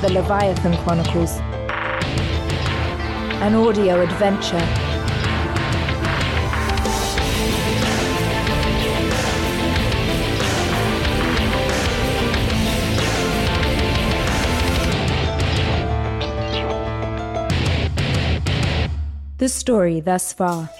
The Leviathan Chronicles. An audio adventure. The story thus far.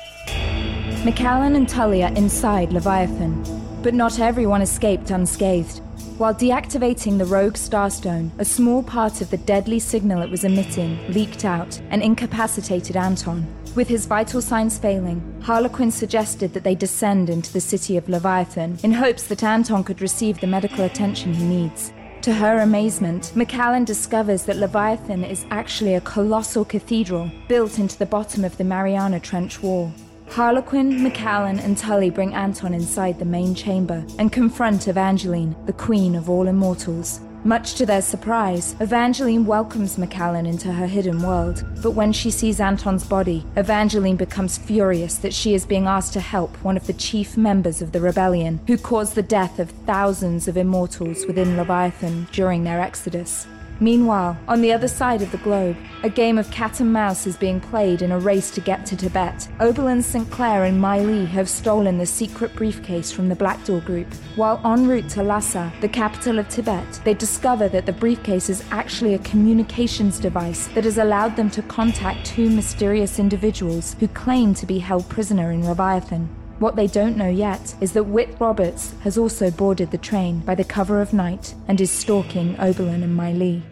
Macallan and Tully are inside Leviathan, but not everyone escaped unscathed. While deactivating the rogue starstone, a small part of the deadly signal it was emitting leaked out and incapacitated Anton. With his vital signs failing, Harlequin suggested that they descend into the city of Leviathan in hopes that Anton could receive the medical attention he needs. To her amazement, Macallan discovers that Leviathan is actually a colossal cathedral built into the bottom of the Mariana Trench wall. Harlequin, Macallan, and Tully bring Anton inside the main chamber and confront Evangeline, the queen of all immortals. Much to their surprise, Evangeline welcomes Macallan into her hidden world, but when she sees Anton's body, Evangeline becomes furious that she is being asked to help one of the chief members of the rebellion, who caused the death of thousands of immortals within Leviathan during their exodus. Meanwhile, on the other side of the globe, a game of cat and mouse is being played in a race to get to Tibet. Oberlin Sinclair and Mai Li have stolen the secret briefcase from the Black Door group. While en route to Lhasa, the capital of Tibet, they discover that the briefcase is actually a communications device that has allowed them to contact two mysterious individuals who claim to be held prisoner in Leviathan. What they don't know yet is that Whit Roberts has also boarded the train by the cover of night and is stalking Oberlin and Li.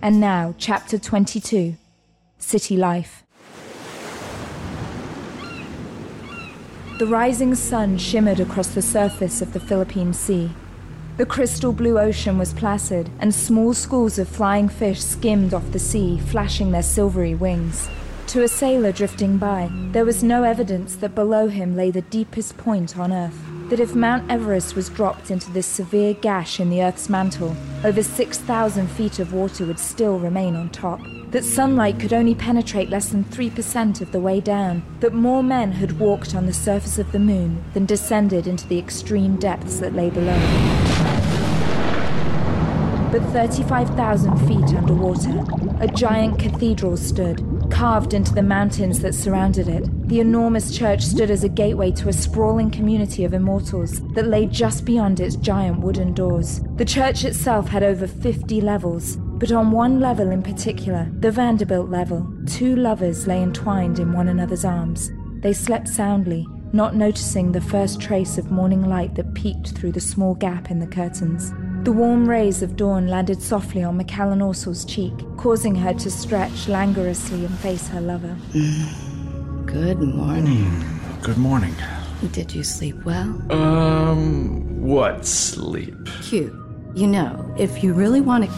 And now, Chapter 22 City Life. The rising sun shimmered across the surface of the Philippine Sea. The crystal blue ocean was placid, and small schools of flying fish skimmed off the sea, flashing their silvery wings. To a sailor drifting by, there was no evidence that below him lay the deepest point on Earth. That if Mount Everest was dropped into this severe gash in the Earth's mantle, over 6,000 feet of water would still remain on top. That sunlight could only penetrate less than 3% of the way down. That more men had walked on the surface of the moon than descended into the extreme depths that lay below. But 35,000 feet underwater, a giant cathedral stood, carved into the mountains that surrounded it. The enormous church stood as a gateway to a sprawling community of immortals that lay just beyond its giant wooden doors. The church itself had over 50 levels, but on one level in particular, the Vanderbilt level, two lovers lay entwined in one another's arms. They slept soundly, not noticing the first trace of morning light that peeked through the small gap in the curtains. The warm rays of dawn landed softly on Macallan Orsel's cheek, causing her to stretch languorously and face her lover. Good morning. Good morning. Did you sleep well? Um, what sleep? Cute. You know, if you really want to.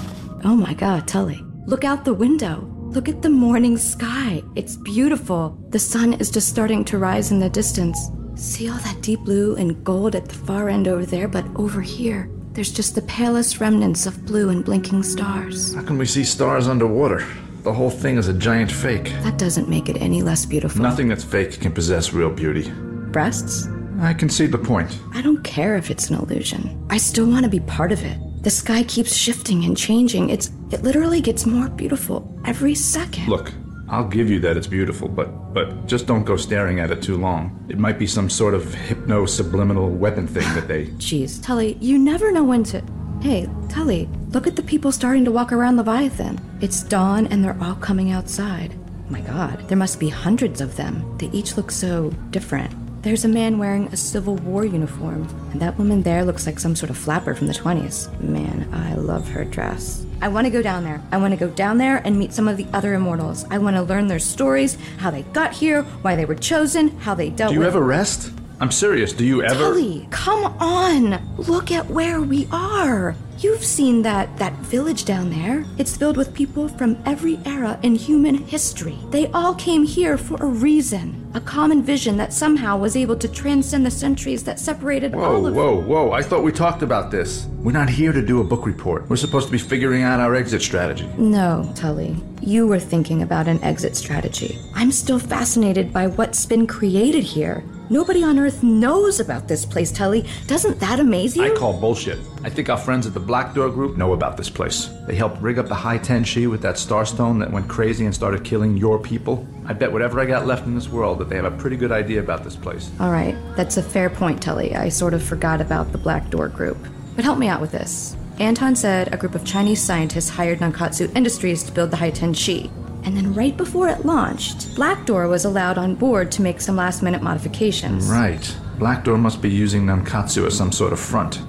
Oh my god, Tully. Look out the window. Look at the morning sky. It's beautiful. The sun is just starting to rise in the distance. See all that deep blue and gold at the far end over there, but over here, There's just the palest remnants of blue and blinking stars. How can we see stars underwater? The whole thing is a giant fake. That doesn't make it any less beautiful. Nothing that's fake can possess real beauty. Breasts? I concede the point. I don't care if it's an illusion. I still want to be part of it. The sky keeps shifting and changing. It's it literally gets more beautiful every second. Look, I'll give you that it's beautiful, but but just don't go staring at it too long. It might be some sort of hypno subliminal weapon thing that they Jeez, Tully, you never know when to. Hey, Tully, look at the people starting to walk around Leviathan. It's dawn and they're all coming outside. My god, there must be hundreds of them. They each look so different. There's a man wearing a Civil War uniform, and that woman there looks like some sort of flapper from the 20s. Man, I love her dress. I want to go down there. I want to go down there and meet some of the other immortals. I want to learn their stories, how they got here, why they were chosen, how they dealt with. Do you with. ever rest? I'm serious. Do you ever Tully, come on! Look at where we are. You've seen that that village down there. It's filled with people from every era in human history. They all came here for a reason, a common vision that somehow was able to transcend the centuries that separated Whoa, all of whoa, whoa. I thought we talked about this. We're not here to do a book report. We're supposed to be figuring out our exit strategy. No, Tully. You were thinking about an exit strategy. I'm still fascinated by what's been created here. Nobody on Earth knows about this place, Tully. Doesn't that amaze you? I call bullshit. I think our friends at the Black Door Group know about this place. They helped rig up the High Tenshi with that starstone that went crazy and started killing your people. I bet whatever I got left in this world that they have a pretty good idea about this place. All right, that's a fair point, Tully. I sort of forgot about the Black Door Group. But help me out with this. Anton said a group of Chinese scientists hired Nankatsu Industries to build the Haiten Shi. And then right before it launched, Black Door was allowed on board to make some last minute modifications. Right. Black Door must be using Nankatsu as some sort of front.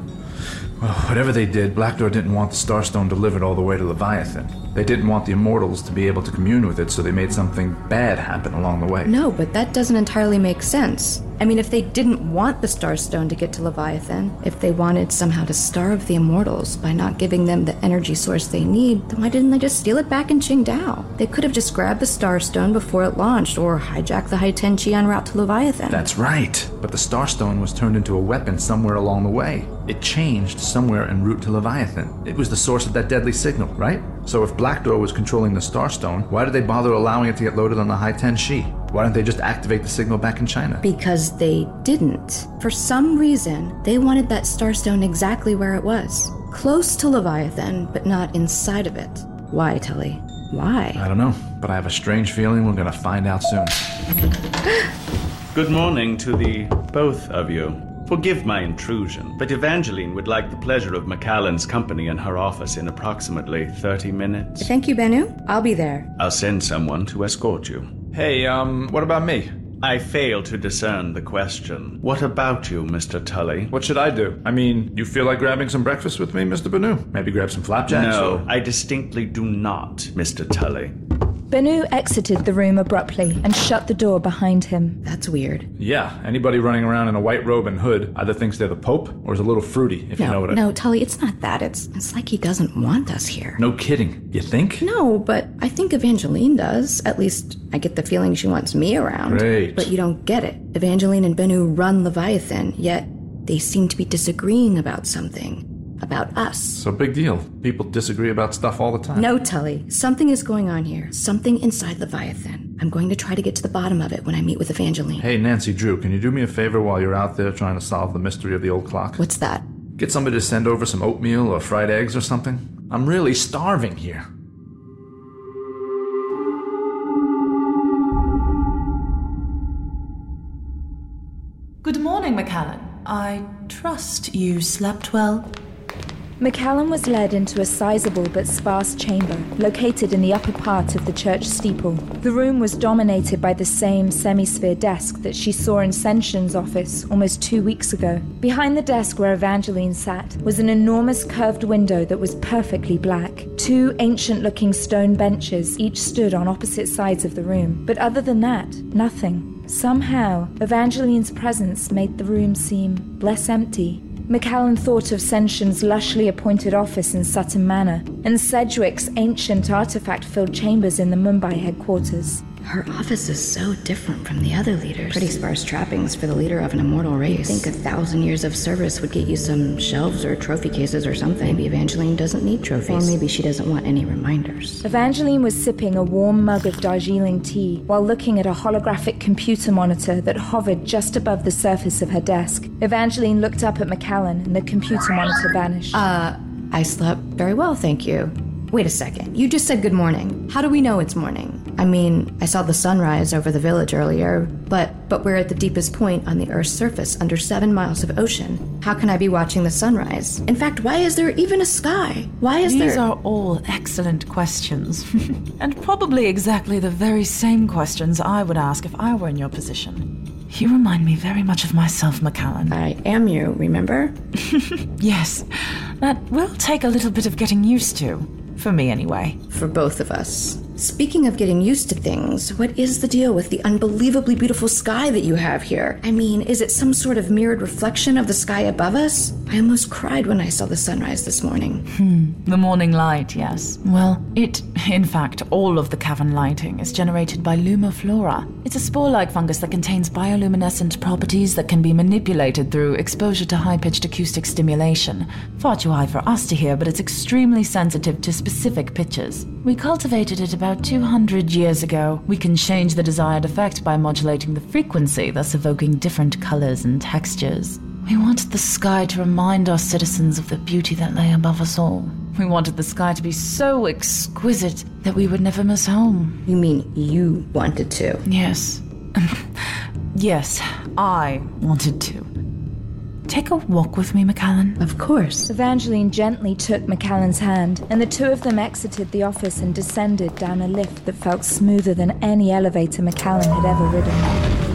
Well, whatever they did, Black Door didn't want the Starstone delivered all the way to Leviathan. They didn't want the Immortals to be able to commune with it, so they made something bad happen along the way. No, but that doesn't entirely make sense. I mean, if they didn't want the Starstone to get to Leviathan, if they wanted somehow to starve the Immortals by not giving them the energy source they need, then why didn't they just steal it back in Qingdao? They could have just grabbed the Starstone before it launched, or hijacked the Haitenchi en route to Leviathan. That's right. But the Starstone was turned into a weapon somewhere along the way. It changed somewhere en route to Leviathan. It was the source of that deadly signal, right? So if Black Door was controlling the Starstone, why did they bother allowing it to get loaded on the High Ten Shi? Why didn't they just activate the signal back in China? Because they didn't. For some reason, they wanted that Starstone exactly where it was. Close to Leviathan, but not inside of it. Why, Tully? Why? I don't know, but I have a strange feeling we're gonna find out soon. Good morning to the both of you. Forgive my intrusion, but Evangeline would like the pleasure of Macallan's company in her office in approximately 30 minutes. Thank you, Benu. I'll be there. I'll send someone to escort you. Hey, um, what about me? I fail to discern the question. What about you, Mr. Tully? What should I do? I mean, you feel like grabbing some breakfast with me, Mr. Banu? Maybe grab some flapjacks? No, or- I distinctly do not, Mr. Tully. Benu exited the room abruptly and shut the door behind him. That's weird. Yeah, anybody running around in a white robe and hood either thinks they're the Pope or is a little fruity, if you know what I mean. no, Tully, it's not that. It's it's like he doesn't want us here. No kidding. You think? No, but I think Evangeline does. At least I get the feeling she wants me around. Great. But you don't get it. Evangeline and Benu run Leviathan, yet they seem to be disagreeing about something. About us. So big deal. People disagree about stuff all the time. No, Tully. Something is going on here. Something inside Leviathan. I'm going to try to get to the bottom of it when I meet with Evangeline. Hey, Nancy Drew, can you do me a favor while you're out there trying to solve the mystery of the old clock? What's that? Get somebody to send over some oatmeal or fried eggs or something. I'm really starving here. Good morning, Macallan. I trust you slept well. Macallan was led into a sizable but sparse chamber located in the upper part of the church steeple. The room was dominated by the same semi-sphere desk that she saw in Senshin's office almost two weeks ago. Behind the desk where Evangeline sat was an enormous curved window that was perfectly black. Two ancient-looking stone benches each stood on opposite sides of the room, but other than that, nothing. Somehow, Evangeline's presence made the room seem less empty. Macallan thought of Senshin's lushly appointed office in Sutton Manor and Sedgwick's ancient artifact filled chambers in the Mumbai headquarters. Her office is so different from the other leaders. Pretty sparse trappings for the leader of an immortal race. You'd think a thousand years of service would get you some shelves or trophy cases or something. Maybe Evangeline doesn't need trophies. Or maybe she doesn't want any reminders. Evangeline was sipping a warm mug of Darjeeling tea while looking at a holographic computer monitor that hovered just above the surface of her desk. Evangeline looked up at Macallan and the computer monitor vanished. Uh, I slept very well, thank you. Wait a second. You just said good morning. How do we know it's morning? I mean, I saw the sunrise over the village earlier, but but we're at the deepest point on the Earth's surface, under seven miles of ocean. How can I be watching the sunrise? In fact, why is there even a sky? Why is These there? are all excellent questions. and probably exactly the very same questions I would ask if I were in your position. You remind me very much of myself, Macallan. I am you. Remember? Yes, that will take a little bit of getting used to. For me, anyway. For both of us. Speaking of getting used to things, what is the deal with the unbelievably beautiful sky that you have here? I mean, is it some sort of mirrored reflection of the sky above us? I almost cried when I saw the sunrise this morning. Hmm, the morning light, yes. Well, it, in fact, all of the cavern lighting is generated by Lumiflora. It's a spore like fungus that contains bioluminescent properties that can be manipulated through exposure to high pitched acoustic stimulation. Far too high for us to hear, but it's extremely sensitive to specific pitches. We cultivated it about 200 years ago. We can change the desired effect by modulating the frequency, thus evoking different colors and textures. We wanted the sky to remind our citizens of the beauty that lay above us all. We wanted the sky to be so exquisite that we would never miss home. You mean you wanted to? Yes. yes, I wanted to. Take a walk with me, Macallan. Of course. Evangeline gently took Macallan's hand, and the two of them exited the office and descended down a lift that felt smoother than any elevator Macallan had ever ridden.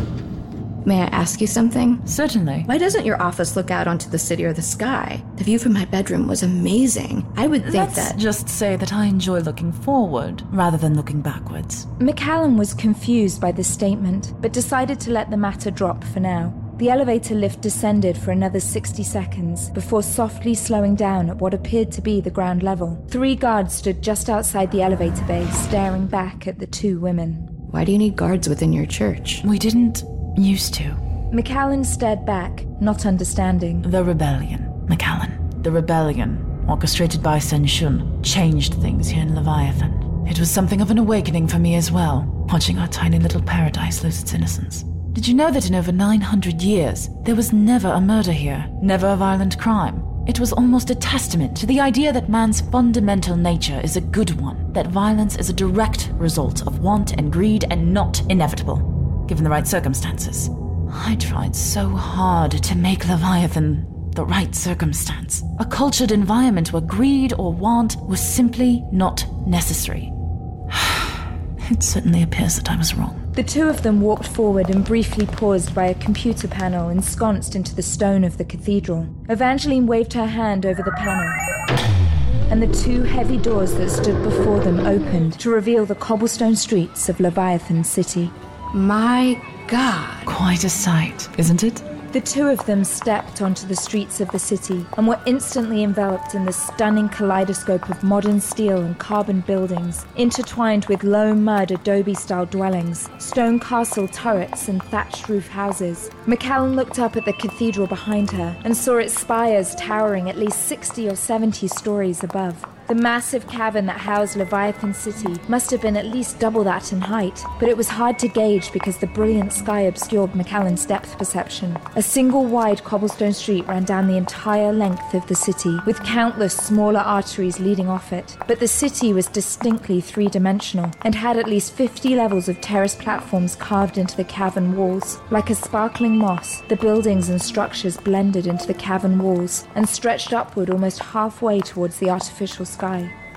May I ask you something? Certainly. Why doesn't your office look out onto the city or the sky? The view from my bedroom was amazing. I would think Let's that. just say that I enjoy looking forward rather than looking backwards. Macallan was confused by this statement, but decided to let the matter drop for now. The elevator lift descended for another 60 seconds before softly slowing down at what appeared to be the ground level. Three guards stood just outside the elevator bay, staring back at the two women. Why do you need guards within your church? We didn't used to. Macallan stared back, not understanding. The rebellion, Macallan. The rebellion, orchestrated by Sen Shun, changed things here in Leviathan. It was something of an awakening for me as well, watching our tiny little paradise lose its innocence. Did you know that in over 900 years, there was never a murder here, never a violent crime? It was almost a testament to the idea that man's fundamental nature is a good one, that violence is a direct result of want and greed and not inevitable, given the right circumstances. I tried so hard to make Leviathan the right circumstance, a cultured environment where greed or want was simply not necessary. it certainly appears that I was wrong. The two of them walked forward and briefly paused by a computer panel ensconced into the stone of the cathedral. Evangeline waved her hand over the panel, and the two heavy doors that stood before them opened to reveal the cobblestone streets of Leviathan City. My God. Quite a sight, isn't it? The two of them stepped onto the streets of the city and were instantly enveloped in the stunning kaleidoscope of modern steel and carbon buildings, intertwined with low mud adobe style dwellings, stone castle turrets, and thatched roof houses. Macallan looked up at the cathedral behind her and saw its spires towering at least 60 or 70 stories above. The massive cavern that housed Leviathan City must have been at least double that in height, but it was hard to gauge because the brilliant sky obscured Macallan's depth perception. A single wide cobblestone street ran down the entire length of the city, with countless smaller arteries leading off it. But the city was distinctly three dimensional and had at least 50 levels of terrace platforms carved into the cavern walls. Like a sparkling moss, the buildings and structures blended into the cavern walls and stretched upward almost halfway towards the artificial sky.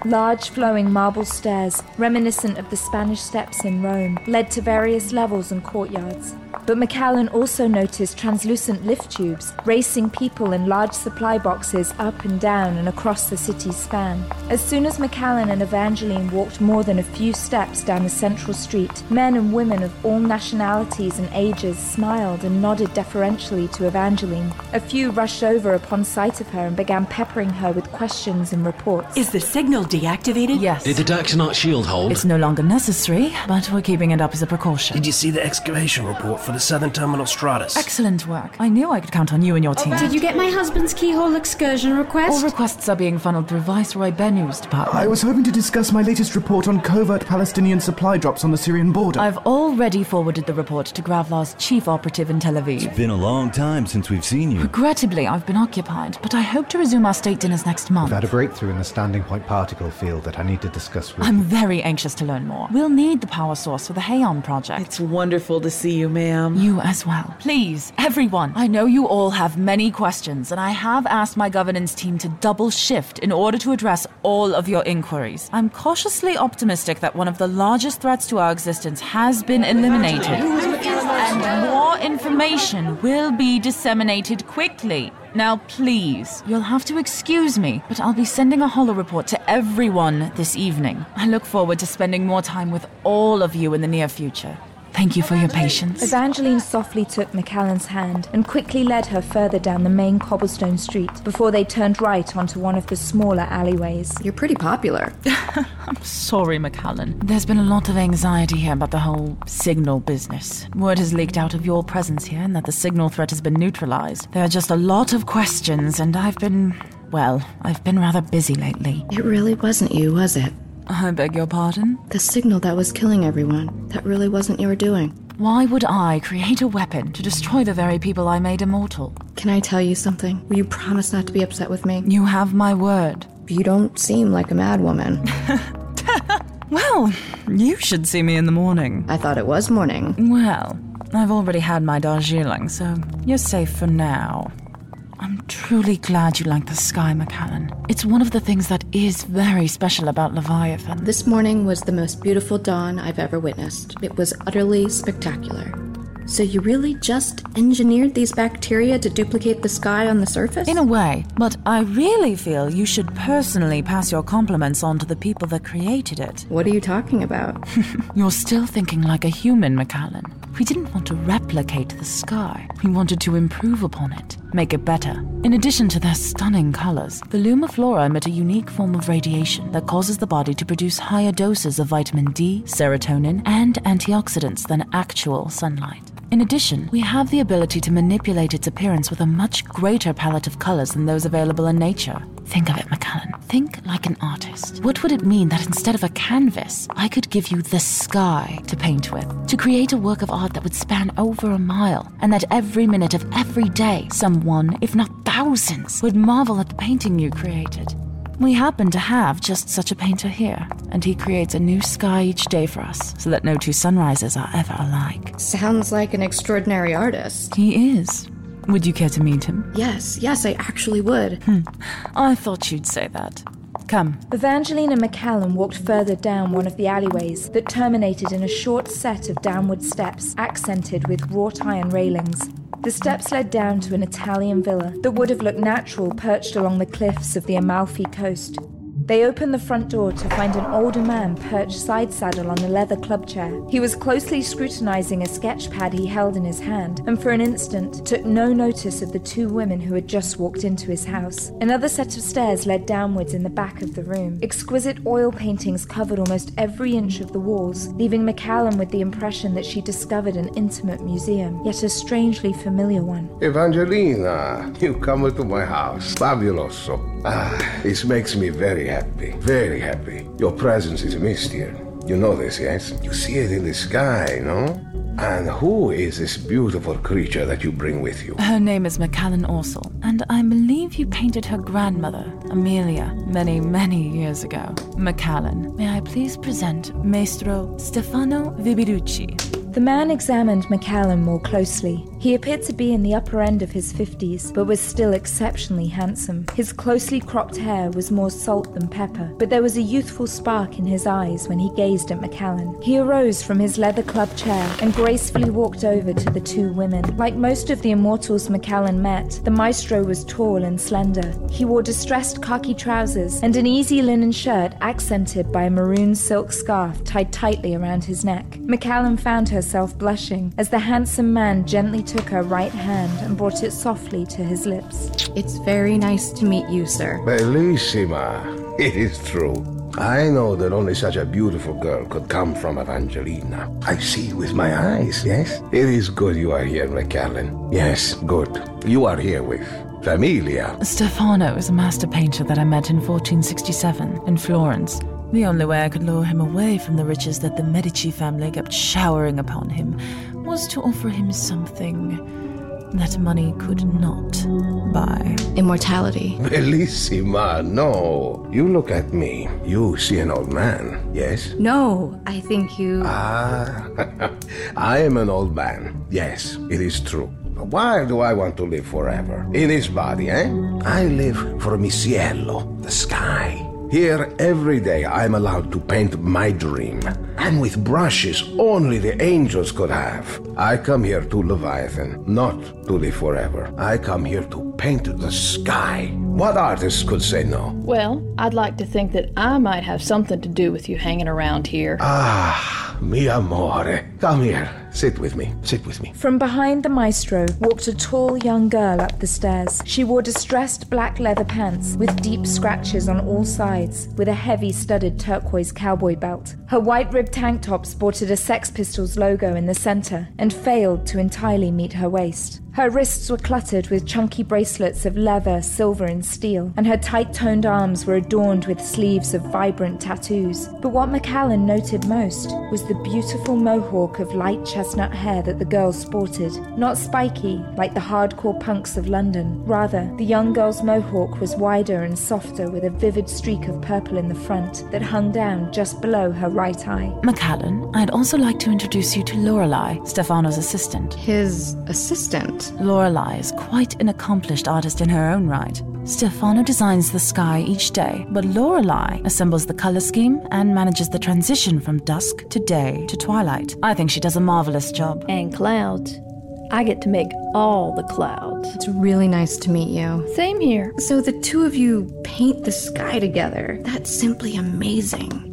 Large flowing marble stairs, reminiscent of the Spanish steps in Rome, led to various levels and courtyards. But Macallan also noticed translucent lift tubes racing people in large supply boxes up and down and across the city's span. As soon as Macallan and Evangeline walked more than a few steps down the central street, men and women of all nationalities and ages smiled and nodded deferentially to Evangeline. A few rushed over upon sight of her and began peppering her with questions and reports. Is the signal deactivated? Yes. Did the Daxonite shield hold? It's no longer necessary, but we're keeping it up as a precaution. Did you see the excavation report for the Southern Terminal Stratus? Excellent work. I knew I could count on you and your team. Did you get my husband's keyhole excursion request? All requests are being funneled through Viceroy Benu's department. I was hoping to discuss my latest report on covert Palestinian supply drops on the Syrian border. I've already forwarded the report to Gravlar's chief operative in Tel Aviv. It's been a long time since we've seen you. Regrettably, I've been occupied, but I hope to resume our state dinners next month. We've had a breakthrough in the standing point particle field that I need to discuss with you. I'm very anxious to learn more. We'll need the power source for the Hayon project. It's wonderful to see you, ma'am. You as well. Please, everyone. I know you all have many questions, and I have asked my governance team to double shift in order to address all of your inquiries. I'm cautiously optimistic that one of the largest threats to our existence has been eliminated, and more information will be disseminated quickly. Now, please, you'll have to excuse me, but I'll be sending a holo report to everyone this evening. I look forward to spending more time with all of you in the near future. Thank you for your patience. Evangeline softly took Macallan's hand and quickly led her further down the main cobblestone street before they turned right onto one of the smaller alleyways. You're pretty popular. I'm sorry, Macallan. There's been a lot of anxiety here about the whole signal business. Word has leaked out of your presence here and that the signal threat has been neutralized. There are just a lot of questions, and I've been. Well, I've been rather busy lately. It really wasn't you, was it? I beg your pardon? The signal that was killing everyone. That really wasn't your doing. Why would I create a weapon to destroy the very people I made immortal? Can I tell you something? Will you promise not to be upset with me? You have my word. You don't seem like a madwoman. Well, you should see me in the morning. I thought it was morning. Well, I've already had my Darjeeling, so you're safe for now. I'm truly glad you like the sky, Macallan. It's one of the things that is very special about Leviathan. This morning was the most beautiful dawn I've ever witnessed. It was utterly spectacular. So you really just engineered these bacteria to duplicate the sky on the surface? In a way, but I really feel you should personally pass your compliments on to the people that created it. What are you talking about? You're still thinking like a human, Macallan. We didn't want to replicate the sky. We wanted to improve upon it, make it better. In addition to their stunning colors, the Lumiflora emit a unique form of radiation that causes the body to produce higher doses of vitamin D, serotonin, and antioxidants than actual sunlight. In addition, we have the ability to manipulate its appearance with a much greater palette of colors than those available in nature. Think of it, Macallan. Think like an artist. What would it mean that instead of a canvas, I could give you the sky to paint with? To create a work of art that would span over a mile, and that every minute of every day, someone, if not thousands, would marvel at the painting you created. We happen to have just such a painter here, and he creates a new sky each day for us, so that no two sunrises are ever alike. Sounds like an extraordinary artist. He is. Would you care to meet him? Yes, yes, I actually would. Hmm. I thought you'd say that. Come. Evangeline and Macallan walked further down one of the alleyways that terminated in a short set of downward steps accented with wrought iron railings. The steps led down to an Italian villa that would have looked natural perched along the cliffs of the Amalfi coast. They opened the front door to find an older man perched side saddle on a leather club chair. He was closely scrutinizing a sketch pad he held in his hand, and for an instant took no notice of the two women who had just walked into his house. Another set of stairs led downwards in the back of the room. Exquisite oil paintings covered almost every inch of the walls, leaving Macallan with the impression that she discovered an intimate museum, yet a strangely familiar one. Evangelina, you come to my house. Fabuloso. Ah, this makes me very happy. Very happy. Your presence is a mystery. You know this, yes? You see it in the sky, no? And who is this beautiful creature that you bring with you? Her name is Macallan Orsel, and I believe you painted her grandmother, Amelia, many, many years ago. Macallan, may I please present Maestro Stefano Vibirucci? The man examined Macallan more closely. He appeared to be in the upper end of his 50s, but was still exceptionally handsome. His closely cropped hair was more salt than pepper, but there was a youthful spark in his eyes when he gazed at Macallan. He arose from his leather club chair and gracefully walked over to the two women. Like most of the immortals Macallan met, the maestro was tall and slender. He wore distressed khaki trousers and an easy linen shirt accented by a maroon silk scarf tied tightly around his neck. Macallan found herself blushing as the handsome man gently took her right hand and brought it softly to his lips. It's very nice to meet you, sir. Bellissima. It is true. I know that only such a beautiful girl could come from Evangelina. I see with my eyes, yes? It is good you are here, Macallan. Yes, good. You are here with Familia. Stefano is a master painter that I met in 1467 in Florence. The only way I could lure him away from the riches that the Medici family kept showering upon him was to offer him something that money could not buy. Immortality. Bellissima, no. You look at me. You see an old man, yes? No, I think you. Ah, I am an old man. Yes, it is true. Why do I want to live forever? In this body, eh? I live for mi cielo, the sky. Here, every day, I'm allowed to paint my dream, and with brushes only the angels could have. I come here to Leviathan, not to live forever. I come here to paint the sky. What artist could say no? Well, I'd like to think that I might have something to do with you hanging around here. Ah, mi amore. Come here. Sit with me. Sit with me. From behind the maestro walked a tall young girl up the stairs. She wore distressed black leather pants with deep scratches on all sides, with a heavy studded turquoise cowboy belt. Her white ribbed tank top sported a Sex Pistols logo in the center and failed to entirely meet her waist. Her wrists were cluttered with chunky bracelets of leather, silver, and steel, and her tight toned arms were adorned with sleeves of vibrant tattoos. But what Macallan noted most was the beautiful mohawk of light chestnut hair that the girl sported. Not spiky, like the hardcore punks of London. Rather, the young girl's mohawk was wider and softer with a vivid streak of purple in the front that hung down just below her right eye. Macallan, I'd also like to introduce you to Lorelei, Stefano's assistant. His assistant? Lorelei is quite an accomplished artist in her own right. Stefano designs the sky each day, but Lorelei assembles the color scheme and manages the transition from dusk to day to twilight. I think she does a marvelous job. And clouds. I get to make all the clouds. It's really nice to meet you. Same here. So the two of you paint the sky together. That's simply amazing.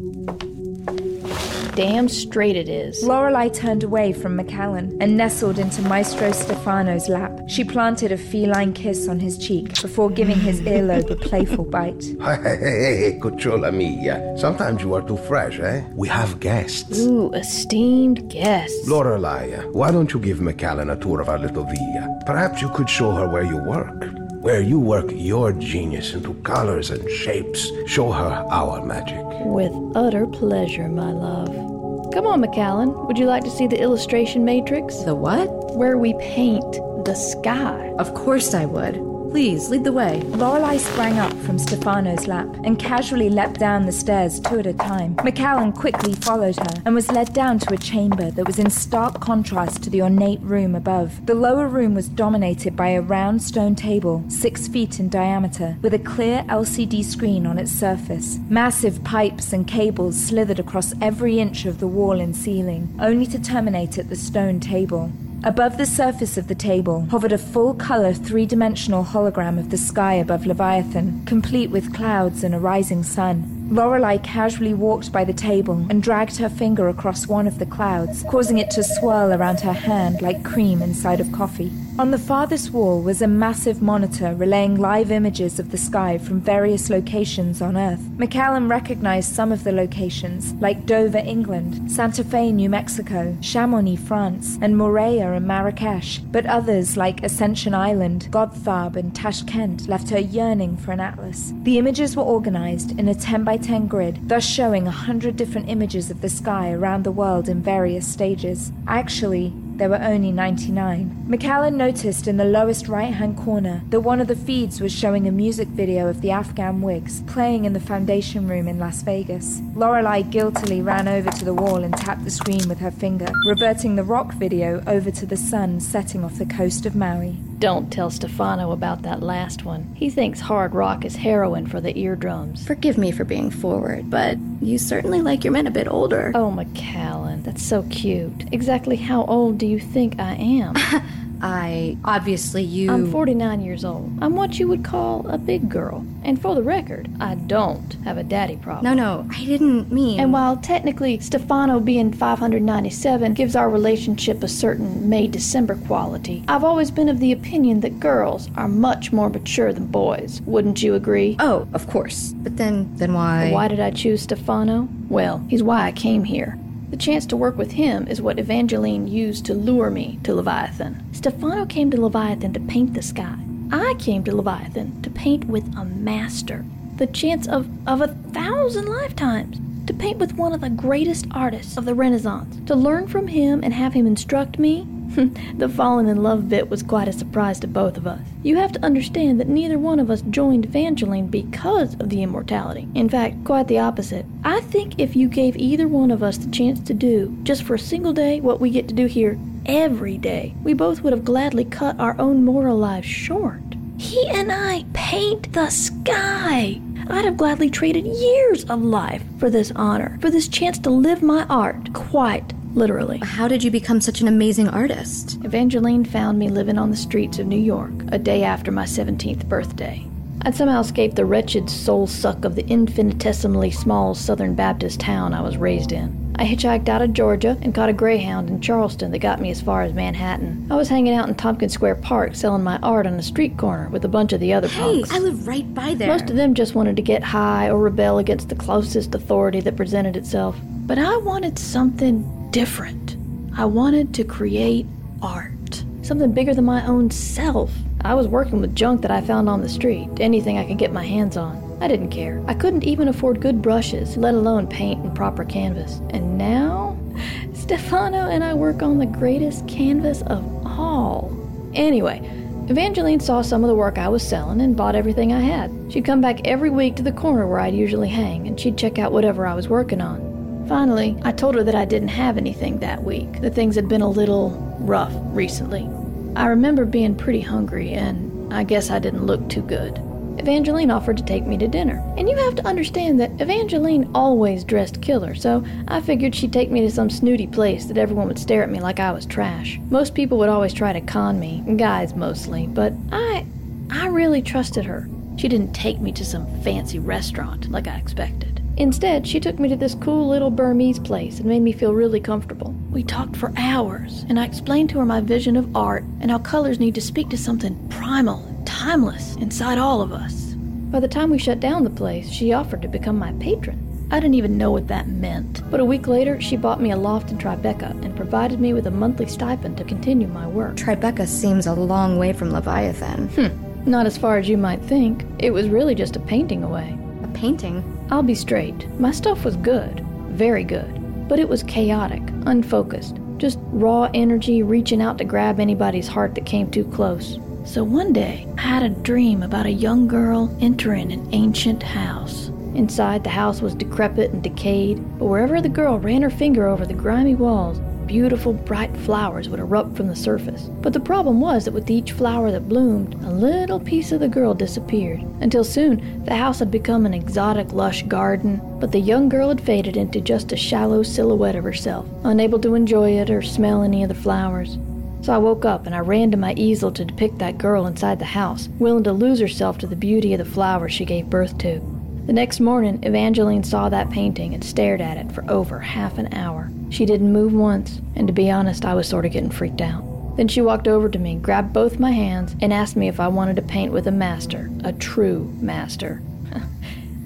Damn straight it is. Lorelei turned away from Macallan and nestled into Maestro Stefano's lap. She planted a feline kiss on his cheek before giving his earlobe a playful bite. Hey, hey, hey, hey, cucciola mia. Sometimes you are too fresh, eh? We have guests. Ooh, esteemed guests. Lorelei, why don't you give Macallan a tour of our little villa? Perhaps you could show her where you work. Where you work your genius into colors and shapes. Show her our magic. With utter pleasure, my love. Come on, Macallan. Would you like to see the illustration matrix? The what? Where we paint the sky. Of course I would. Please, lead the way. Lorelei sprang up from Stefano's lap and casually leapt down the stairs two at a time. Macallan quickly followed her and was led down to a chamber that was in stark contrast to the ornate room above. The lower room was dominated by a round stone table, six feet in diameter, with a clear LCD screen on its surface. Massive pipes and cables slithered across every inch of the wall and ceiling, only to terminate at the stone table. Above the surface of the table hovered a full color three dimensional hologram of the sky above Leviathan, complete with clouds and a rising sun. Lorelei casually walked by the table and dragged her finger across one of the clouds, causing it to swirl around her hand like cream inside of coffee. On the farthest wall was a massive monitor relaying live images of the sky from various locations on Earth. Macallan recognized some of the locations, like Dover, England, Santa Fe, New Mexico, Chamonix, France, and Moorea and Marrakesh, but others like Ascension Island, Godthab, and Tashkent left her yearning for an atlas. The images were organized in a 10 by 10 grid, thus showing a hundred different images of the sky around the world in various stages. Actually, there were only 99. Macallan noticed in the lowest right hand corner that one of the feeds was showing a music video of the Afghan Whigs playing in the Foundation Room in Las Vegas. Lorelei guiltily ran over to the wall and tapped the screen with her finger, reverting the rock video over to the sun setting off the coast of Maui. Don't tell Stefano about that last one. He thinks hard rock is heroin for the eardrums. Forgive me for being forward, but you certainly like your men a bit older. Oh, Macallan, that's so cute. Exactly how old do you think I am? I obviously you. I'm 49 years old. I'm what you would call a big girl. And for the record, I don't have a daddy problem. No, no, I didn't mean. And while technically Stefano being 597 gives our relationship a certain May December quality, I've always been of the opinion that girls are much more mature than boys. Wouldn't you agree? Oh, of course. But then, then why? Why did I choose Stefano? Well, he's why I came here. The chance to work with him is what Evangeline used to lure me to Leviathan. Stefano came to Leviathan to paint the sky. I came to Leviathan to paint with a master. The chance of, of a thousand lifetimes. To paint with one of the greatest artists of the Renaissance. To learn from him and have him instruct me. the falling in love bit was quite a surprise to both of us. You have to understand that neither one of us joined Evangeline because of the immortality. In fact, quite the opposite. I think if you gave either one of us the chance to do, just for a single day, what we get to do here every day, we both would have gladly cut our own mortal lives short. He and I paint the sky. I'd have gladly traded years of life for this honor, for this chance to live my art, quite literally. How did you become such an amazing artist? Evangeline found me living on the streets of New York a day after my 17th birthday. I'd somehow escaped the wretched soul suck of the infinitesimally small Southern Baptist town I was raised in. I hitchhiked out of Georgia and caught a Greyhound in Charleston that got me as far as Manhattan. I was hanging out in Tompkins Square Park selling my art on a street corner with a bunch of the other Hey, punks. I live right by there. Most of them just wanted to get high or rebel against the closest authority that presented itself. But I wanted something different. I wanted to create art, something bigger than my own self. I was working with junk that I found on the street, anything I could get my hands on. I didn't care. I couldn't even afford good brushes, let alone paint and proper canvas. And now, Stefano and I work on the greatest canvas of all. Anyway, Evangeline saw some of the work I was selling and bought everything I had. She'd come back every week to the corner where I'd usually hang, and she'd check out whatever I was working on. Finally, I told her that I didn't have anything that week, that things had been a little rough recently. I remember being pretty hungry, and I guess I didn't look too good. Evangeline offered to take me to dinner. And you have to understand that Evangeline always dressed killer, so I figured she'd take me to some snooty place that everyone would stare at me like I was trash. Most people would always try to con me, guys mostly, but I I really trusted her. She didn't take me to some fancy restaurant like I expected. Instead, she took me to this cool little Burmese place and made me feel really comfortable. We talked for hours, and I explained to her my vision of art and how colors need to speak to something primal timeless inside all of us. By the time we shut down the place, she offered to become my patron. I didn't even know what that meant. But a week later, she bought me a loft in Tribeca and provided me with a monthly stipend to continue my work. Tribeca seems a long way from Leviathan. Hmm, not as far as you might think. It was really just a painting away. A painting? I'll be straight. My stuff was good, very good, but it was chaotic, unfocused, just raw energy reaching out to grab anybody's heart that came too close. So one day, I had a dream about a young girl entering an ancient house. Inside, the house was decrepit and decayed, but wherever the girl ran her finger over the grimy walls, beautiful bright flowers would erupt from the surface. But the problem was that with each flower that bloomed, a little piece of the girl disappeared. Until soon, the house had become an exotic, lush garden, but the young girl had faded into just a shallow silhouette of herself, unable to enjoy it or smell any of the flowers. So I woke up and I ran to my easel to depict that girl inside the house, willing to lose herself to the beauty of the flower she gave birth to. The next morning, Evangeline saw that painting and stared at it for over half an hour. She didn't move once, and to be honest, I was sort of getting freaked out. Then she walked over to me, grabbed both my hands, and asked me if I wanted to paint with a master, a true master.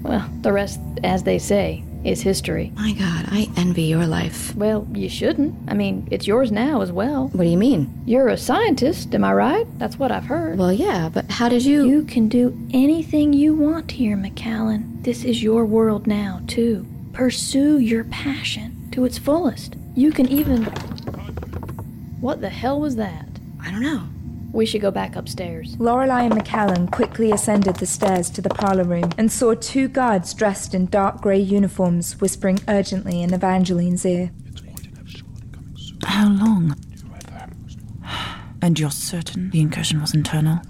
well, the rest, as they say, is history. My god, I envy your life. Well, you shouldn't. I mean, it's yours now as well. What do you mean? You're a scientist, am I right? That's what I've heard. Well, yeah, but how did you. You can do anything you want here, Macallan. This is your world now, too. Pursue your passion to its fullest. You can even. What the hell was that? I don't know. We should go back upstairs. Lorelei and Macallan quickly ascended the stairs to the parlor room and saw two guards dressed in dark grey uniforms whispering urgently in Evangeline's ear. How long? And you're certain the incursion was internal?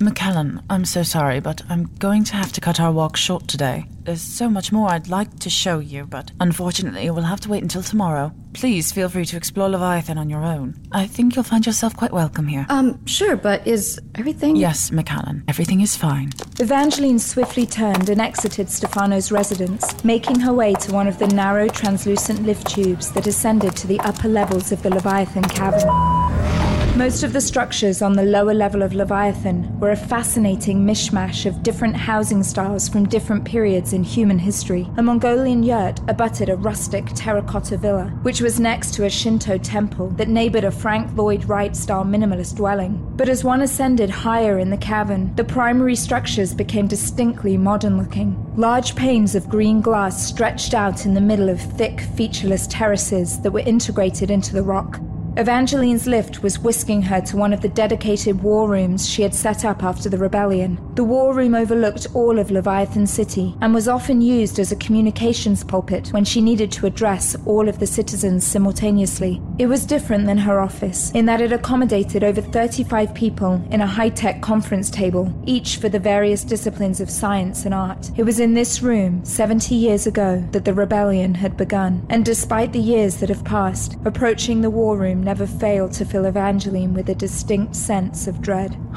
Macallan, I'm so sorry, but I'm going to have to cut our walk short today. There's so much more I'd like to show you, but unfortunately we'll have to wait until tomorrow. Please feel free to explore Leviathan on your own. I think you'll find yourself quite welcome here. Um, sure, but is everything. Yes, Macallan, everything is fine. Evangeline swiftly turned and exited Stefano's residence, making her way to one of the narrow, translucent lift tubes that ascended to the upper levels of the Leviathan cavern. Most of the structures on the lower level of Leviathan were a fascinating mishmash of different housing styles from different periods in human history. A Mongolian yurt abutted a rustic terracotta villa, which was next to a Shinto temple that neighbored a Frank Lloyd Wright style minimalist dwelling. But as one ascended higher in the cavern, the primary structures became distinctly modern looking. Large panes of green glass stretched out in the middle of thick, featureless terraces that were integrated into the rock. Evangeline's lift was whisking her to one of the dedicated war rooms she had set up after the rebellion. The war room overlooked all of Leviathan City and was often used as a communications pulpit when she needed to address all of the citizens simultaneously. It was different than her office in that it accommodated over 35 people in a high tech conference table, each for the various disciplines of science and art. It was in this room, 70 years ago, that the rebellion had begun, and despite the years that have passed, approaching the war room never failed to fill Evangeline with a distinct sense of dread.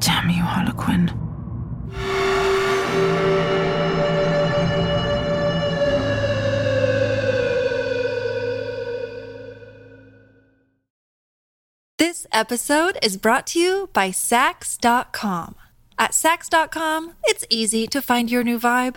Damn you, Harlequin. This episode is brought to you by Saks.com. At Saks.com, it's easy to find your new vibe.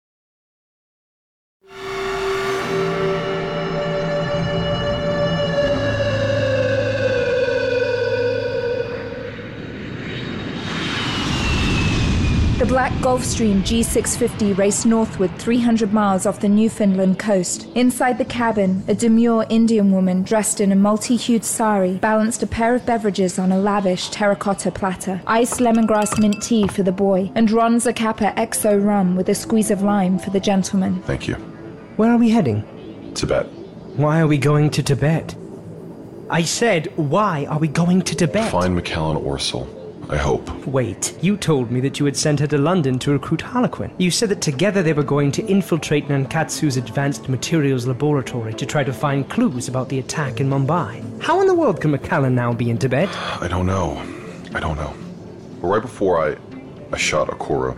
The black Gulfstream G650 raced northward 300 miles off the Newfoundland coast. Inside the cabin, a demure Indian woman dressed in a multi hued sari balanced a pair of beverages on a lavish terracotta platter iced lemongrass mint tea for the boy, and Ron Zacapa XO rum with a squeeze of lime for the gentleman. Thank you. Where are we heading? Tibet. Why are we going to Tibet? I said, why are we going to Tibet? Find Macallan Orsel. I hope. Wait, you told me that you had sent her to London to recruit Harlequin. You said that together they were going to infiltrate Nankatsu's advanced materials laboratory to try to find clues about the attack in Mumbai. How in the world can Macallan now be in Tibet? I don't know. I don't know. But right before I, I shot Akura,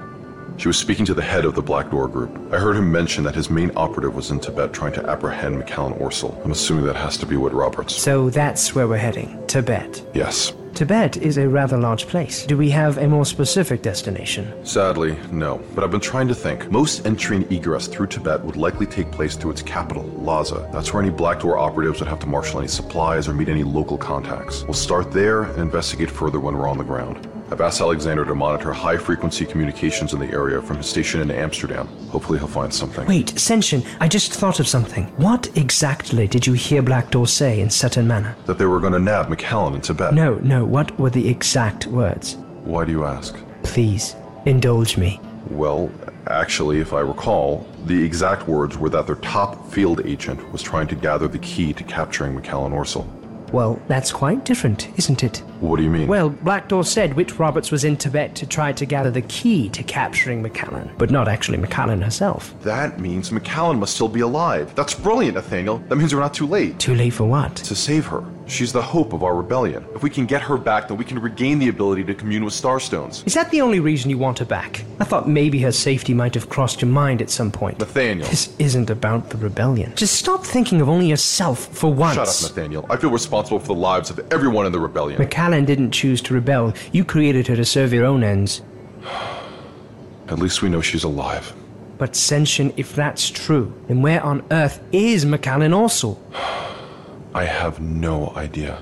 she was speaking to the head of the Black Door Group. I heard him mention that his main operative was in Tibet trying to apprehend Macallan Orsel. I'm assuming that has to be Wood Roberts. So that's where we're heading Tibet. Yes. Tibet is a rather large place. Do we have a more specific destination? Sadly, no. But I've been trying to think. Most entry and egress through Tibet would likely take place through its capital, Lhasa. That's where any Black Door operatives would have to marshal any supplies or meet any local contacts. We'll start there and investigate further when we're on the ground. I've asked Alexander to monitor high frequency communications in the area from his station in Amsterdam. Hopefully, he'll find something. Wait, Senshin, I just thought of something. What exactly did you hear Black Door say in Sutton Manor? That they were going to nab Macallan in Tibet. No, no, what were the exact words? Why do you ask? Please, indulge me. Well, actually, if I recall, the exact words were that their top field agent was trying to gather the key to capturing Macallan Orsel. Well, that's quite different, isn't it? What do you mean? Well, Blackdoor said Witch Roberts was in Tibet to try to gather the key to capturing Macallan, but not actually Macallan herself. That means Macallan must still be alive. That's brilliant, Nathaniel. That means we're not too late. Too late for what? To save her. She's the hope of our rebellion. If we can get her back, then we can regain the ability to commune with Starstones. Is that the only reason you want her back? I thought maybe her safety might have crossed your mind at some point. Nathaniel. This isn't about the rebellion. Just stop thinking of only yourself for once. Shut up, Nathaniel. I feel responsible for the lives of everyone in the rebellion. Macallan didn't choose to rebel. You created her to serve your own ends. At least we know she's alive. But Senshin, if that's true, then where on earth is Macallan also? I have no idea.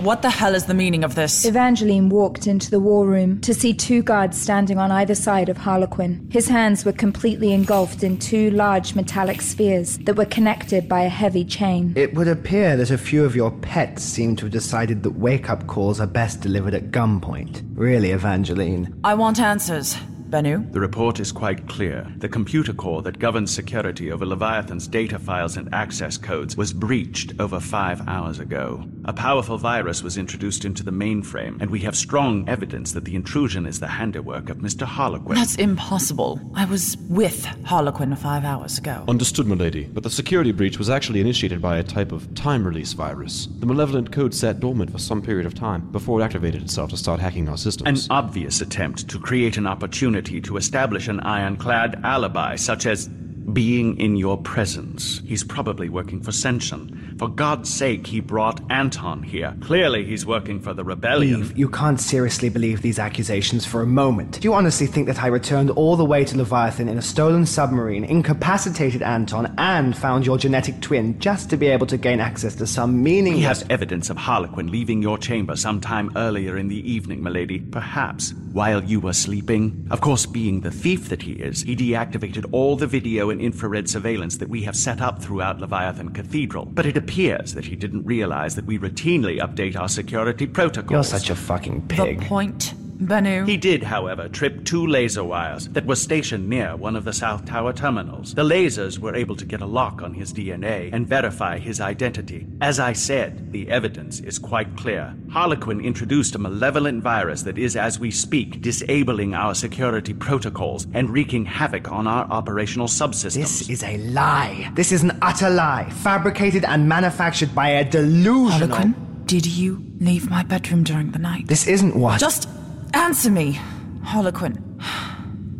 What the hell is the meaning of this? Evangeline walked into the war room to see two guards standing on either side of Harlequin. His hands were completely engulfed in two large metallic spheres that were connected by a heavy chain. It would appear that a few of your pets seem to have decided that wake up calls are best delivered at gunpoint. Really, Evangeline? I want answers. Bennu? The report is quite clear. The computer core that governs security over Leviathan's data files and access codes was breached over five hours ago. A powerful virus was introduced into the mainframe, and we have strong evidence that the intrusion is the handiwork of Mr. Harlequin. That's impossible. I was with Harlequin five hours ago. Understood, milady, but the security breach was actually initiated by a type of time release virus. The malevolent code sat dormant for some period of time before it activated itself to start hacking our systems. An obvious attempt to create an opportunity to establish an ironclad alibi, such as being in your presence. He's probably working for Senshin. For God's sake, he brought Anton here. Clearly, he's working for the rebellion. Eve, you can't seriously believe these accusations for a moment. Do you honestly think that I returned all the way to Leviathan in a stolen submarine, incapacitated Anton, and found your genetic twin just to be able to gain access to some We meaningless. have evidence of Harlequin leaving your chamber sometime earlier in the evening, milady. Perhaps while you were sleeping. Of course, being the thief that he is, he deactivated all the video and infrared surveillance that we have set up throughout Leviathan Cathedral. But it appears that he didn't realize that we routinely update our security protocols. You're such a fucking pig. The point, Bennu? He did, however, trip two laser wires that were stationed near one of the South Tower terminals. The lasers were able to get a lock on his DNA and verify his identity. As I said, the evidence is quite clear. Harlequin introduced a malevolent virus that is, as we speak, disabling our security protocols and wreaking havoc on our operational subsystems. This is a lie. This is an utter lie, fabricated and manufactured by a delusional. Harlequin, did you leave my bedroom during the night? This isn't what. Just answer me, Harlequin.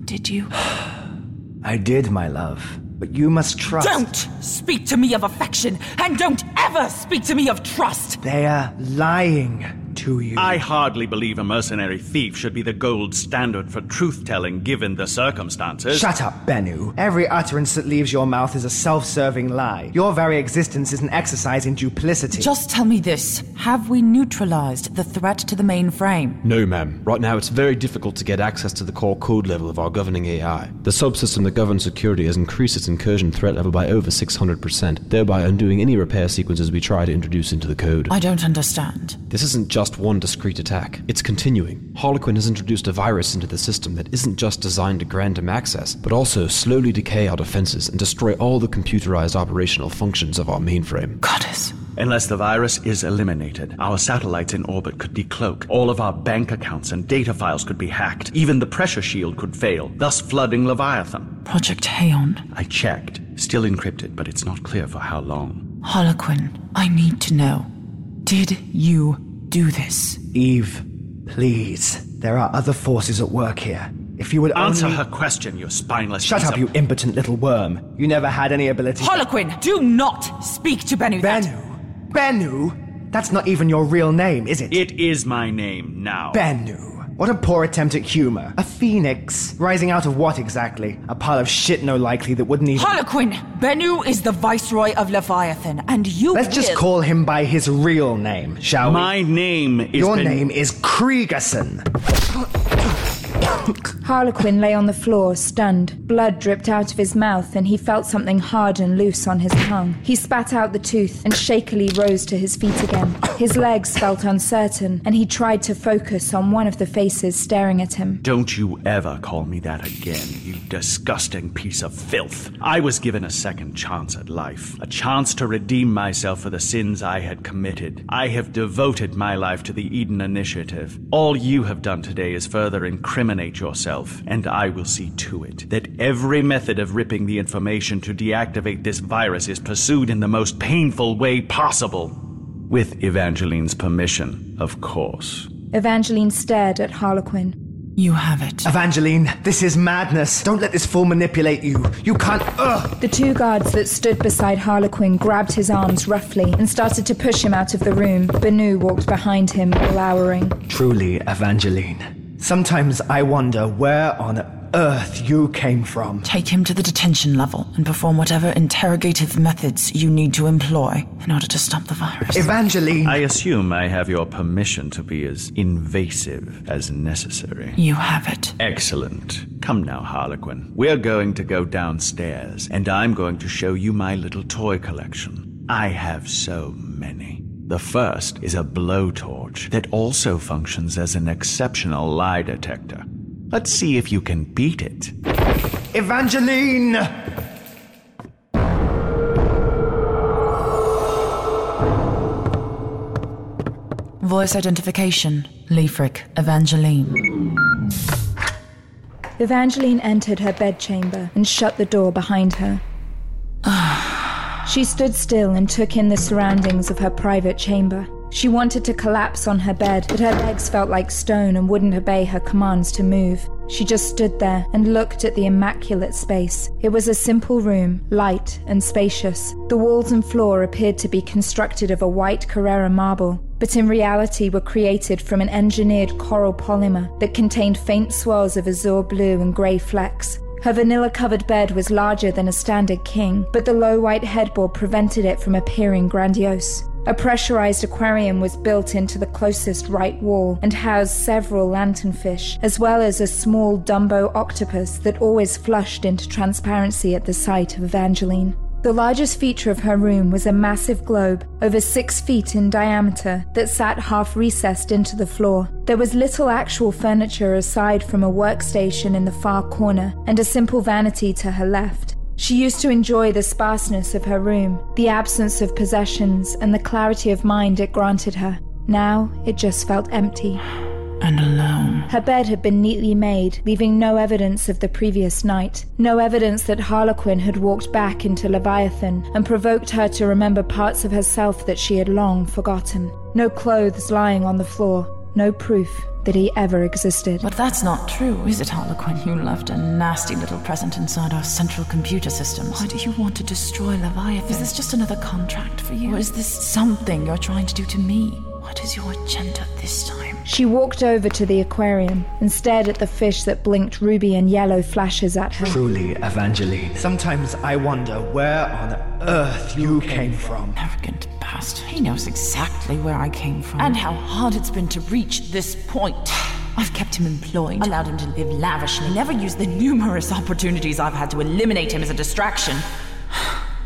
Did you? I did, my love. But you must trust. Don't speak to me of affection, and don't ever speak to me of trust. They are lying to you. I hardly believe a mercenary thief should be the gold standard for truth telling given the circumstances. Shut up, Bennu. Every utterance that leaves your mouth is a self serving lie. Your very existence is an exercise in duplicity. Just tell me this Have we neutralized the threat to the mainframe? No, ma'am. Right now, it's very difficult to get access to the core code level of our governing AI. The subsystem that governs security has increased its incursion threat level by over 600%, thereby undoing any repair sequences we try to introduce into the code. I don't understand. This isn't just one discrete attack, it's continuing. Harlequin has introduced a virus into the system that isn't just designed to grant him access, but also slowly decay our defenses and destroy all the computerized operational functions of our mainframe. Goddess. Unless the virus is eliminated, our satellites in orbit could decloak. All of our bank accounts and data files could be hacked. Even the pressure shield could fail, thus flooding Leviathan. Project Haon. I checked. Still encrypted, but it's not clear for how long. Harlequin, I need to know. Did you do this? Eve, please. There are other forces at work here. If you would Answer only... her question, you spineless Shut up, of- you impotent little worm. You never had any ability. Harlequin, do not speak to Bennu. that- Benu, Bennu? That's not even your real name, is it? It is my name now. Bennu. What a poor attempt at humor. A phoenix. Rising out of what exactly? A pile of shit no likely that wouldn't even. Harlequin, Bennu is the viceroy of Leviathan, and you Let's just call him by his real name, shall we? My name is Your Ben- name is Kriegerson. Oh, Harlequin lay on the floor, stunned. Blood dripped out of his mouth, and he felt something hard and loose on his tongue. He spat out the tooth and shakily rose to his feet again. His legs felt uncertain, and he tried to focus on one of the faces staring at him. Don't you ever call me that again, you disgusting piece of filth. I was given a second chance at life, a chance to redeem myself for the sins I had committed. I have devoted my life to the Eden Initiative. All you have done today is further incriminate yourself, and I will see to it that every method of ripping the information to deactivate this virus is pursued in the most painful way possible. With Evangeline's permission, of course. Evangeline stared at Harlequin. You have it. Evangeline, this is madness. Don't let this fool manipulate you. You can't. Ugh! The two guards that stood beside Harlequin grabbed his arms roughly and started to push him out of the room. Bennu walked behind him, glowering. Truly, Evangeline. Sometimes I wonder where on earth you came from. Take him to the detention level and perform whatever interrogative methods you need to employ in order to stop the virus. Evangeline! I assume I have your permission to be as invasive as necessary. You have it. Excellent. Come now, Harlequin. We're going to go downstairs, and I'm going to show you my little toy collection. I have so many. The first is a blowtorch that also functions as an exceptional lie detector. Let's see if you can beat it. Evangeline! Voice identification. Leafric. Evangeline. Evangeline entered her bedchamber and shut the door behind her. She stood still and took in the surroundings of her private chamber. She wanted to collapse on her bed, but her legs felt like stone and wouldn't obey her commands to move. She just stood there and looked at the immaculate space. It was a simple room, light and spacious. The walls and floor appeared to be constructed of a white Carrara marble, but in reality were created from an engineered coral polymer that contained faint swirls of azure blue and grey flecks. Her vanilla covered bed was larger than a standard king, but the low white headboard prevented it from appearing grandiose. A pressurized aquarium was built into the closest right wall and housed several lanternfish, as well as a small Dumbo octopus that always flushed into transparency at the sight of Evangeline. The largest feature of her room was a massive globe, over six feet in diameter, that sat half recessed into the floor. There was little actual furniture aside from a workstation in the far corner and a simple vanity to her left. She used to enjoy the sparseness of her room, the absence of possessions, and the clarity of mind it granted her. Now it just felt empty. And alone. Her bed had been neatly made, leaving no evidence of the previous night. No evidence that Harlequin had walked back into Leviathan and provoked her to remember parts of herself that she had long forgotten. No clothes lying on the floor. No proof that he ever existed. But that's not true, is it, Harlequin? You left a nasty little present inside our central computer systems. Why do you want to destroy Leviathan? Is this just another contract for you? Or is this something you're trying to do to me? What is your agenda this time? She walked over to the aquarium and stared at the fish that blinked ruby and yellow flashes at her. Truly, Evangeline. Sometimes I wonder where on earth you came from. Arrogant bastard. He knows exactly where I came from. And how hard it's been to reach this point. I've kept him employed, allowed him to live lavishly, never used the numerous opportunities I've had to eliminate him as a distraction.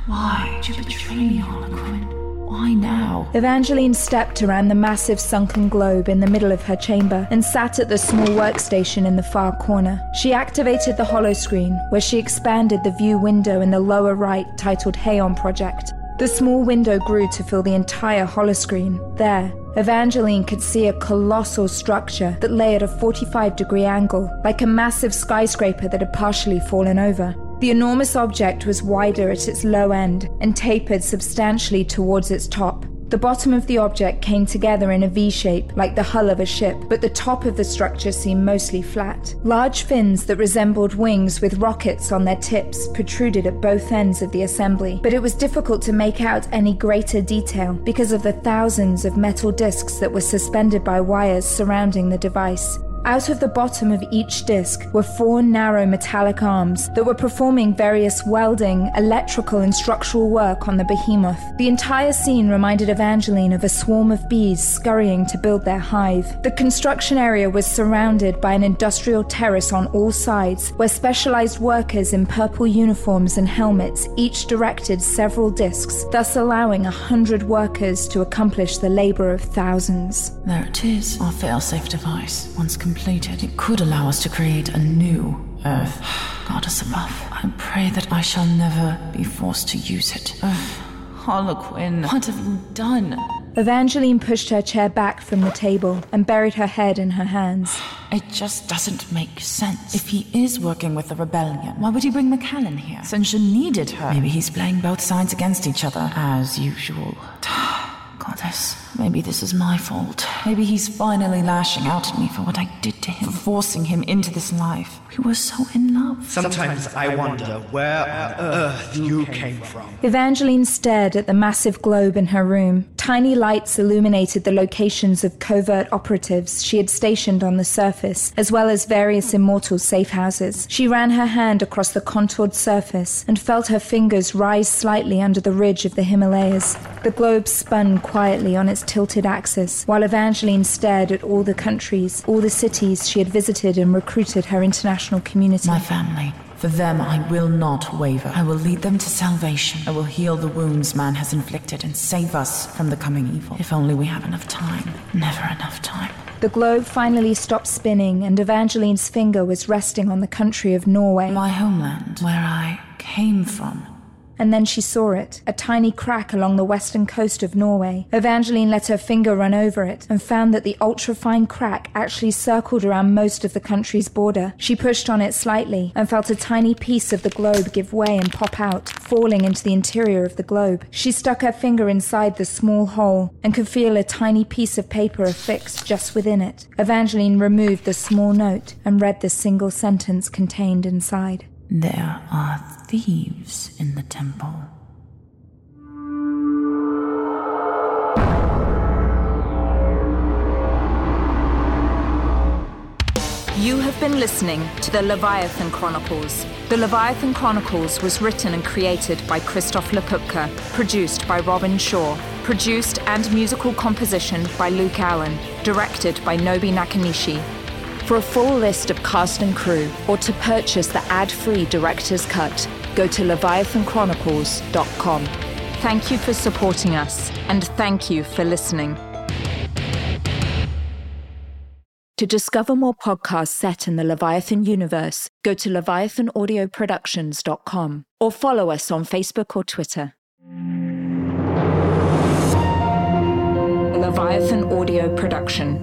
Why did you betray me, Harlequin? Why now? Evangeline stepped around the massive sunken globe in the middle of her chamber and sat at the small workstation in the far corner. She activated the holoscreen, where she expanded the view window in the lower right titled Hayon Project. The small window grew to fill the entire holoscreen. There, Evangeline could see a colossal structure that lay at a 45 degree angle, like a massive skyscraper that had partially fallen over. The enormous object was wider at its low end and tapered substantially towards its top. The bottom of the object came together in a V shape, like the hull of a ship, but the top of the structure seemed mostly flat. Large fins that resembled wings with rockets on their tips protruded at both ends of the assembly, but it was difficult to make out any greater detail because of the thousands of metal discs that were suspended by wires surrounding the device. Out of the bottom of each disc were four narrow metallic arms that were performing various welding, electrical, and structural work on the behemoth. The entire scene reminded Evangeline of a swarm of bees scurrying to build their hive. The construction area was surrounded by an industrial terrace on all sides, where specialized workers in purple uniforms and helmets each directed several discs, thus allowing a hundred workers to accomplish the labor of thousands. There it is, our failsafe device. Once it could allow us to create a new Earth. Goddess above, I pray that I shall never be forced to use it. Earth, Harlequin, what have you done? Evangeline pushed her chair back from the table and buried her head in her hands. It just doesn't make sense. If he is working with the rebellion, why would he bring Macallan here? Senshin needed her. Maybe he's playing both sides against each other, as usual. Goddess, maybe this is my fault. Maybe he's finally lashing out at me for what I did to him, for forcing him into this life. We were so in love. Sometimes I wonder where on earth you came from. Evangeline stared at the massive globe in her room. Tiny lights illuminated the locations of covert operatives she had stationed on the surface, as well as various immortal safe houses. She ran her hand across the contoured surface and felt her fingers rise slightly under the ridge of the Himalayas. The globe spun quietly on its tilted axis, while Evangeline stared at all the countries, all the cities she had visited and recruited her international community. My family. For them, I will not waver. I will lead them to salvation. I will heal the wounds man has inflicted and save us from the coming evil. If only we have enough time. Never enough time. The globe finally stopped spinning, and Evangeline's finger was resting on the country of Norway. My homeland, where I came from. And then she saw it, a tiny crack along the western coast of Norway. Evangeline let her finger run over it and found that the ultrafine crack actually circled around most of the country's border. She pushed on it slightly and felt a tiny piece of the globe give way and pop out, falling into the interior of the globe. She stuck her finger inside the small hole and could feel a tiny piece of paper affixed just within it. Evangeline removed the small note and read the single sentence contained inside. There are thieves in the temple. You have been listening to the Leviathan Chronicles. The Leviathan Chronicles was written and created by Christof Laputka, produced by Robin Shore, produced and musical composition by Luke Allen, directed by Nobi Nakanishi. For a full list of cast and crew, or to purchase the ad-free director's cut, go to leviathanchronicles.com. Thank you for supporting us, and thank you for listening. To discover more podcasts set in the Leviathan universe, go to leviathanaudio.productions.com or follow us on Facebook or Twitter. Leviathan Audio Production.